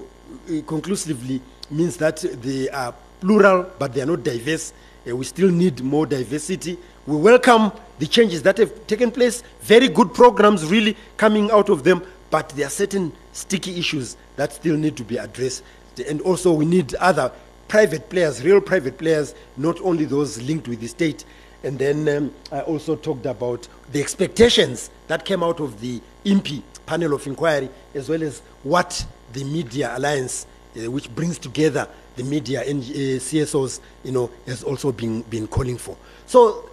conclusively means that they are plural but they are not diverse. we still need more diversity. We welcome the changes that have taken place, very good programs really coming out of them, but there are certain sticky issues that still need to be addressed. And also, we need other private players, real private players, not only those linked with the state. And then um, I also talked about the expectations that came out of the IMPI panel of inquiry, as well as what the Media Alliance, uh, which brings together the media and uh, CSOs, you know, has also been, been calling for. So,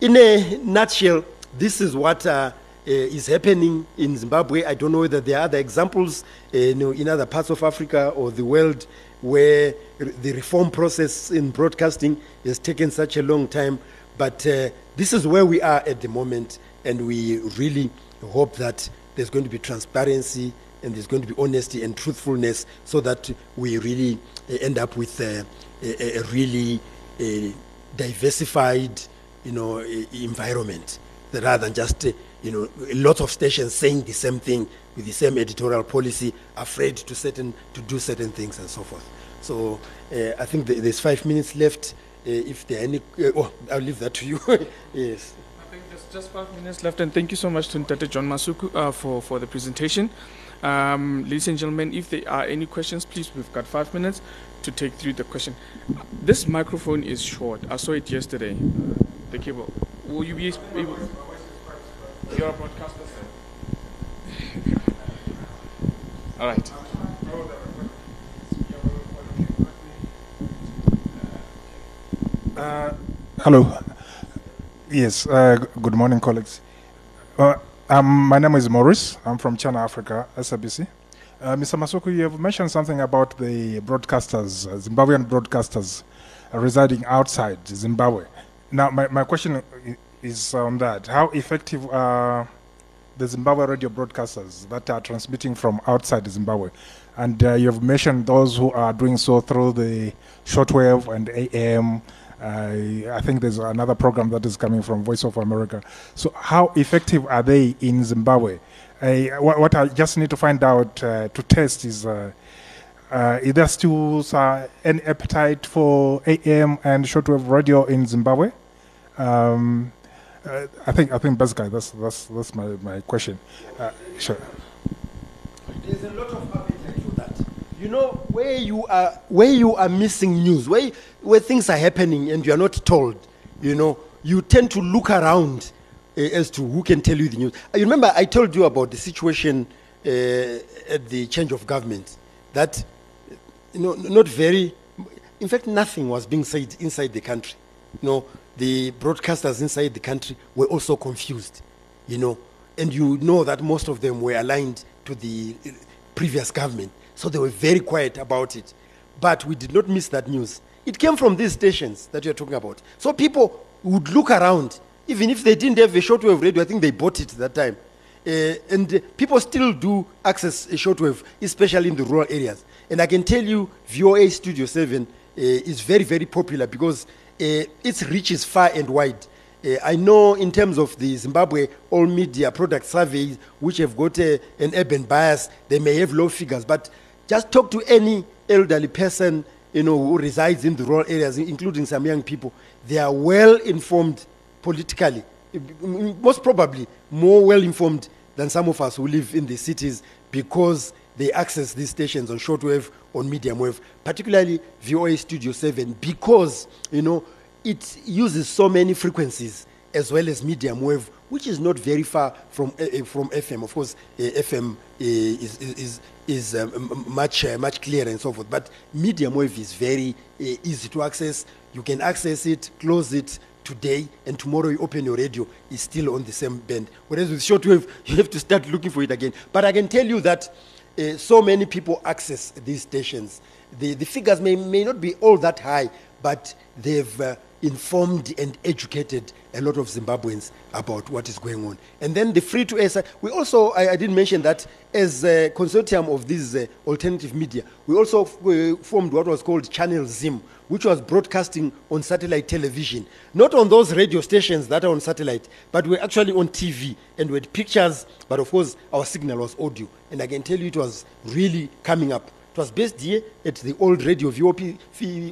in a nutshell, this is what uh, uh, is happening in Zimbabwe. I don't know whether there are other examples uh, you know, in other parts of Africa or the world where the reform process in broadcasting has taken such a long time. But uh, this is where we are at the moment, and we really hope that there's going to be transparency and there's going to be honesty and truthfulness so that we really uh, end up with uh, a, a, really uh, diversified you know, environment rather than just you know, lots of stations saying the same thing with the same editorial policy, afraid to certain to do certain things and so forth. So uh, I think there's five minutes left. Uh, if there are any, uh, oh, I'll leave that to you. yes. I think there's just five minutes left, and thank you so much to Tate John Masuku uh, for for the presentation. Um, ladies and gentlemen, if there are any questions, please, we've got five minutes to take through the question. This microphone is short. I saw it yesterday. The cable. Will you be able? You're a broadcaster, sir. All right. Uh, hello. Yes, uh, good morning, colleagues. Uh, um, my name is Maurice. I'm from Channel Africa, SABC. Uh, Mr. Masuku, you have mentioned something about the broadcasters, uh, Zimbabwean broadcasters uh, residing outside Zimbabwe. Now, my, my question is on that. How effective are the Zimbabwe radio broadcasters that are transmitting from outside Zimbabwe? And uh, you've mentioned those who are doing so through the shortwave and AM. Uh, I think there's another program that is coming from Voice of America. So, how effective are they in Zimbabwe? Uh, what, what, I just need to find out uh, to test is uh, uh, is there still an appetite for AM and shortwave radio in Zimbabwe? Um, uh, I think I think basically that's that's that's my, my question. Uh, sure. There's a lot of. You know where you are where you are missing news, where where things are happening and you are not told. You know you tend to look around uh, as to who can tell you the news. I remember I told you about the situation uh, at the change of government. That you know not very. In fact, nothing was being said inside the country. You know, the broadcasters inside the country were also confused, you know, and you know that most of them were aligned to the previous government, so they were very quiet about it. but we did not miss that news. It came from these stations that you're talking about. So people would look around, even if they didn't have a shortwave radio, I think they bought it that time. Uh, and uh, people still do access a shortwave, especially in the rural areas. And I can tell you, VOA Studio 7 uh, is very, very popular because uh, its reach is far and wide. Uh, I know in terms of the Zimbabwe All Media Product Surveys, which have got uh, an urban bias, they may have low figures, but just talk to any elderly person you know, who resides in the rural areas, including some young people. They are well informed politically, most probably more well informed than some of us who live in the cities because they access these stations on shortwave, on medium wave, particularly VOA Studio 7, because, you know, it uses so many frequencies as well as medium wave, which is not very far from, uh, from FM. Of course, uh, FM uh, is, is, is much, much clearer and so forth. But medium wave is very easy to access. You can access it, close it today, and tomorrow you open your radio, it's still on the same band. Whereas with shortwave, you have to start looking for it again. But I can tell you that so many people access these stations. The, the figures may, may not be all that high, but they've uh, informed and educated a lot of Zimbabweans about what is going on. And then the free to air side, we also, I, I didn't mention that as a consortium of these uh, alternative media, we also uh, formed what was called Channel Zim, which was broadcasting on satellite television. Not on those radio stations that are on satellite, but we're actually on TV and we had pictures, but of course our signal was audio. And I can tell you it was really coming up. It was based here at the old radio VOP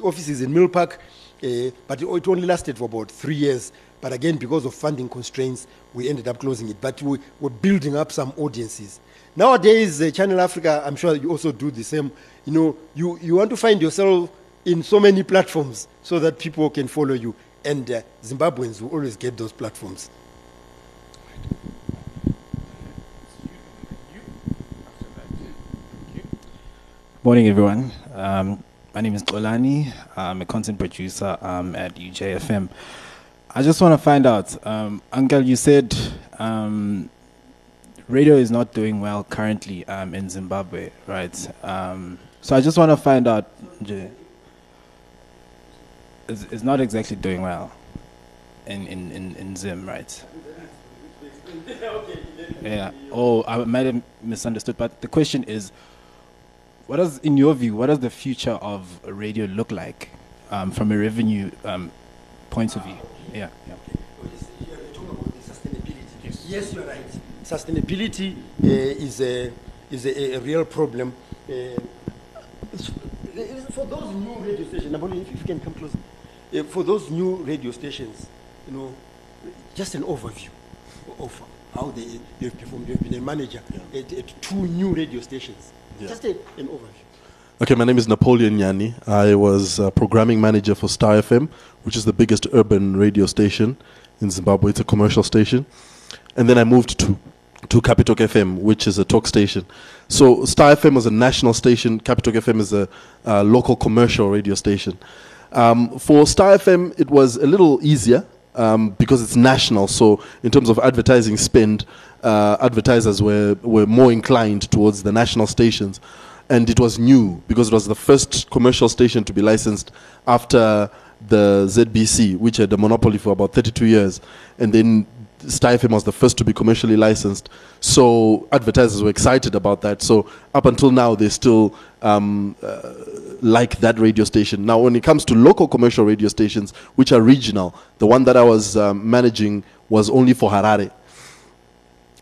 offices in Milpark, uh, but it, only lasted for about three years. But again, because of funding constraints, we ended up closing it. But we were building up some audiences. Nowadays, uh, Channel Africa, I'm sure you also do the same. You know, you, you want to find yourself in so many platforms so that people can follow you. And uh, Zimbabweans will always get those platforms. Morning, everyone. Um, my name is Olani. I'm a content producer um, at UJFM. I just want to find out, um, Uncle, you said um, radio is not doing well currently um, in Zimbabwe, right? Um, so I just want to find out, it's, it's not exactly doing well in, in, in, in Zim, right? Yeah. Oh, I might have misunderstood, but the question is, what does, in your view, what does the future of radio look like um, from a revenue um, point of view? Yeah. yeah. Yes, you're right. Sustainability uh, is, a, is a, a real problem. Uh, for those new radio stations, Naboli, if you can come closer. Uh, for those new radio stations, you know, just an overview of how they, they've performed. You've been a manager at, at two new radio stations. Yeah. Just an overview. Okay, my name is Napoleon Nyanhi. I was uh, programming manager for Star FM, which is the biggest urban radio station in Zimbabwe. It's a commercial station. And then I moved to to Capital FM, which is a talk station. So Star FM was a national station. Capital FM is a uh, local commercial radio station. Um, for Star FM, it was a little easier um, because it's national. So in terms of advertising spend, uh, advertisers were were more inclined towards the national stations and it was new because it was the first commercial station to be licensed after the ZBC, which had a monopoly for about 32 years, and then Star was the first to be commercially licensed. So advertisers were excited about that. So up until now, they still um, uh, like that radio station. Now, when it comes to local commercial radio stations, which are regional, the one that I was um, managing was only for Harare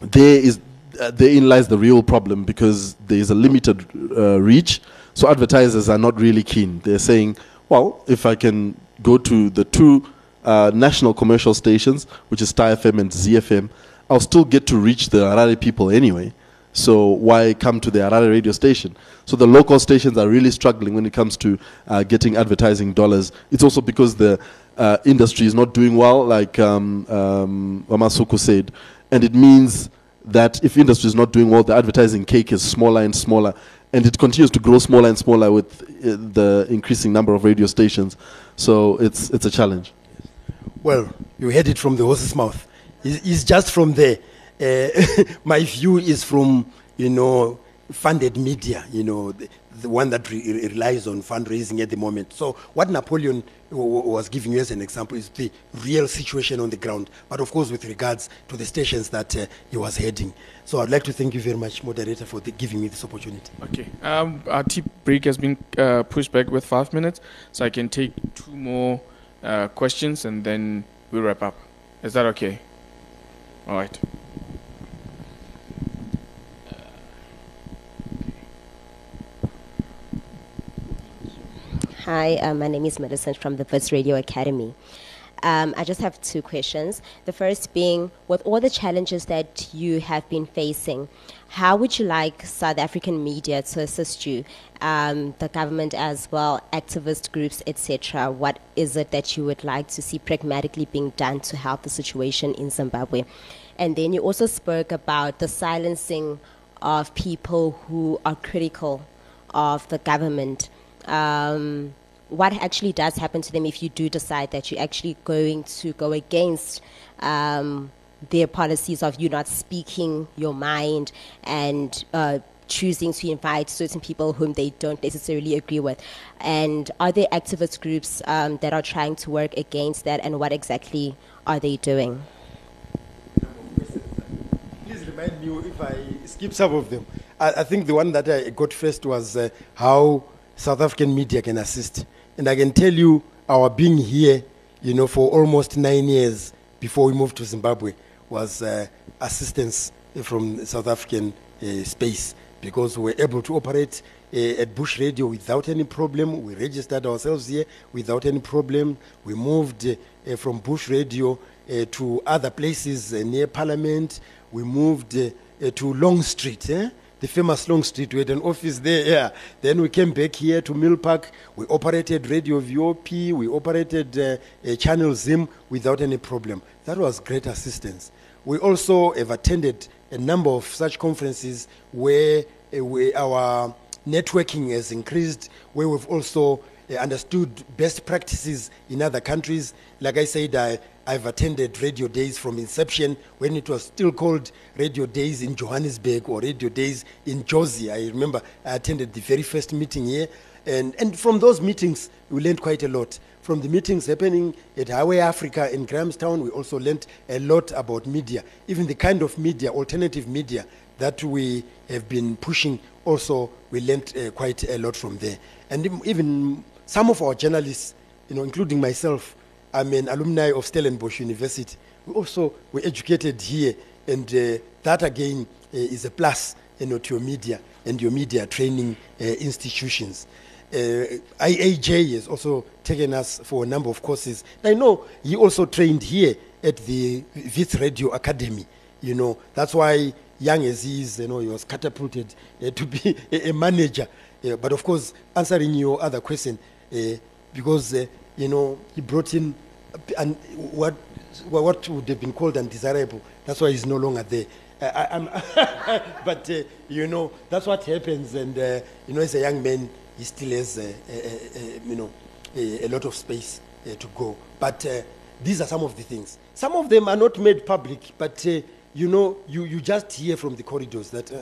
there is uh, therein lies the real problem because there is a limited uh, reach. So advertisers are not really keen. They're saying, well, if I can go to the two uh, national commercial stations, which is Star FM and ZiFM, I'll still get to reach the Harare people anyway. So why come to the Harare radio station? So the local stations are really struggling when it comes to uh, getting advertising dollars. It's also because the uh, industry is not doing well, like um, um, said, and it means that if industry is not doing well, the advertising cake is smaller and smaller, and it continues to grow smaller and smaller with uh, the increasing number of radio stations. So it's it's a challenge. Well, you heard it from the horse's mouth. It's just from there. Uh, my view is from, you know, funded media, you know, the, the one that re- re- relies on fundraising at the moment. So, what Napoleon was giving you as an example is the real situation on the ground, but of course, with regards to the stations that uh, he was heading. So, I'd like to thank you very much, moderator, for giving me this opportunity. Okay. Um, our tea break has been uh, pushed back with five minutes, so I can take two more uh, questions and then we wrap up. Is that okay? All right. Hi, uh, my name is Medicine from the First Radio Academy. Um, I just have two questions. The first being, with all the challenges that you have been facing, how would you like South African media to assist you, um, the government as well, activist groups, etc.? What is it that you would like to see pragmatically being done to help the situation in Zimbabwe? And then you also spoke about the silencing of people who are critical of the government. Um, what actually does happen to them if you do decide that you're actually going to go against um, their policies of you not speaking your mind and uh, choosing to invite certain people whom they don't necessarily agree with? And are there activist groups um, that are trying to work against that, and what exactly are they doing? Please remind me if I skip some of them. I, I think the one that I got first was uh, how South African media can assist. And I can tell you, our being here, you know, for almost nine years before we moved to Zimbabwe was uh, assistance from South African uh, space because we were able to operate uh, at Bush Radio without any problem. We registered ourselves here without any problem. We moved uh, from Bush Radio uh, to other places uh, near Parliament. We moved to Long Street, eh? The famous Long Street. We had an office there. Yeah. Then we came back here to Milpark. We operated Radio VOP. We operated uh, uh, Channel Zim without any problem. That was great assistance. We also have attended a number of such conferences where, uh, where our networking has increased, where we've also uh, understood best practices in other countries. Like I said, I, I've attended radio days from inception when it was still called Radio Days in Johannesburg or Radio Days in Jozi. I remember I attended the very first meeting here. And, and from those meetings, we learned quite a lot. From the meetings happening at Highway Africa in Grahamstown, we also learned a lot about media, even the kind of media, alternative media, that we have been pushing. Also, we learned uh, quite a lot from there. And even some of our journalists, you know, including myself, I'm an alumni of Stellenbosch University. We also were educated here, and uh, that again uh, is a plus, you know, to your media and your media training uh, institutions. Uh, IAJ has also taken us for a number of courses. I know he also trained here at the Wits Radio Academy. You know, that's why young as he is, you know, he was catapulted uh, to be a, a manager. Uh, but of course, answering your other question, because you know he brought in and what what would have been called undesirable. That's why he's no longer there. I, but uh, you know that's what happens, and uh, you know as a young man, he still has uh, uh, uh, you know a, a lot of space uh, to go. But uh, these are some of the things. Some of them are not made public, but uh, you know you, you just hear from the corridors that. Uh,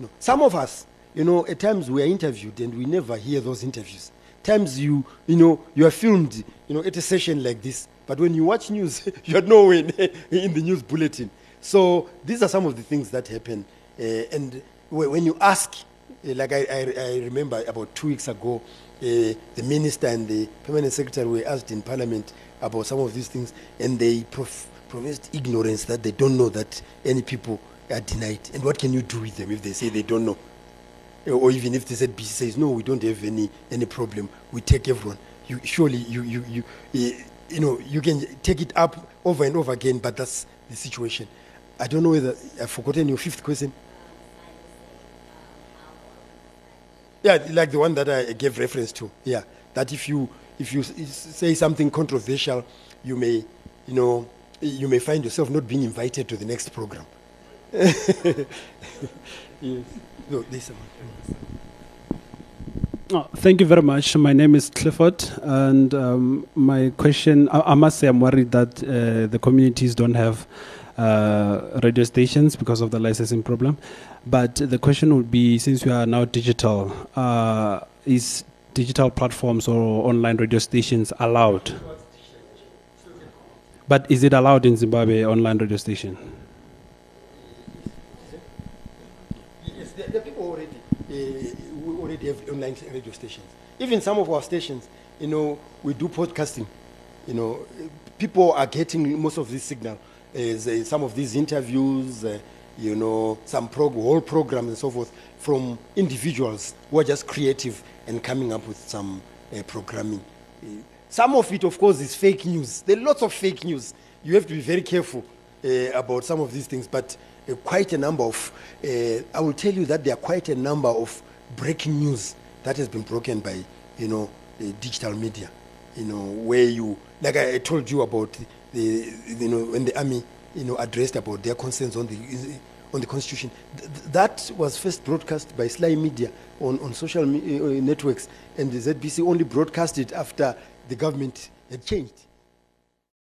no. Some of us, you know, at times we are interviewed and we never hear those interviews. Times you, you know, you are filmed, you know, at a session like this, but when you watch news, you're nowhere in, the news bulletin. So these are some of the things that happen. Uh, and when you ask, uh, like I, I, I remember about two weeks ago, uh, the minister and the permanent secretary were asked in parliament about some of these things, and they prof- professed ignorance that they don't know that any people are denied. And what can you do with them if they say they don't know? Or even if the ZBC says, no, we don't have any, any problem, we take everyone. You, surely you, you, you, eh, you know, you can take it up over and over again, but that's the situation. I don't know whether I've forgotten your fifth question. Yeah, like the one that I gave reference to. Yeah, that if you if you say something controversial, you may, you know, you may find yourself not being invited to the next program. Yes. No, there's someone. Oh, thank you very much. My name is Clifford, and um, my question I, I must say, I'm worried that uh, the communities don't have uh, radio stations because of the licensing problem. But the question would be since we are now digital, uh, is digital platforms or online radio stations allowed? But is it allowed in Zimbabwe, online radio station? Yes, the, the people already, uh, have online radio stations. Even some of our stations, you know, we do podcasting. You know, people are getting most of this signal, uh, some of these interviews, uh, you know, some prog- whole programs and so forth from individuals who are just creative and coming up with some uh, programming. Some of it, of course, is fake news. There are lots of fake news. You have to be very careful uh, about some of these things, but uh, quite a number of, uh, I will tell you that there are quite a number of breaking news that has been broken by, you know, digital media, you know, where you, like I, I told you about the, you know, when the army, you know, addressed about their concerns on the, on the constitution. Th- that was first broadcast by Sly Media on, on social me- uh, networks, and the ZBC only broadcast it after the government had changed.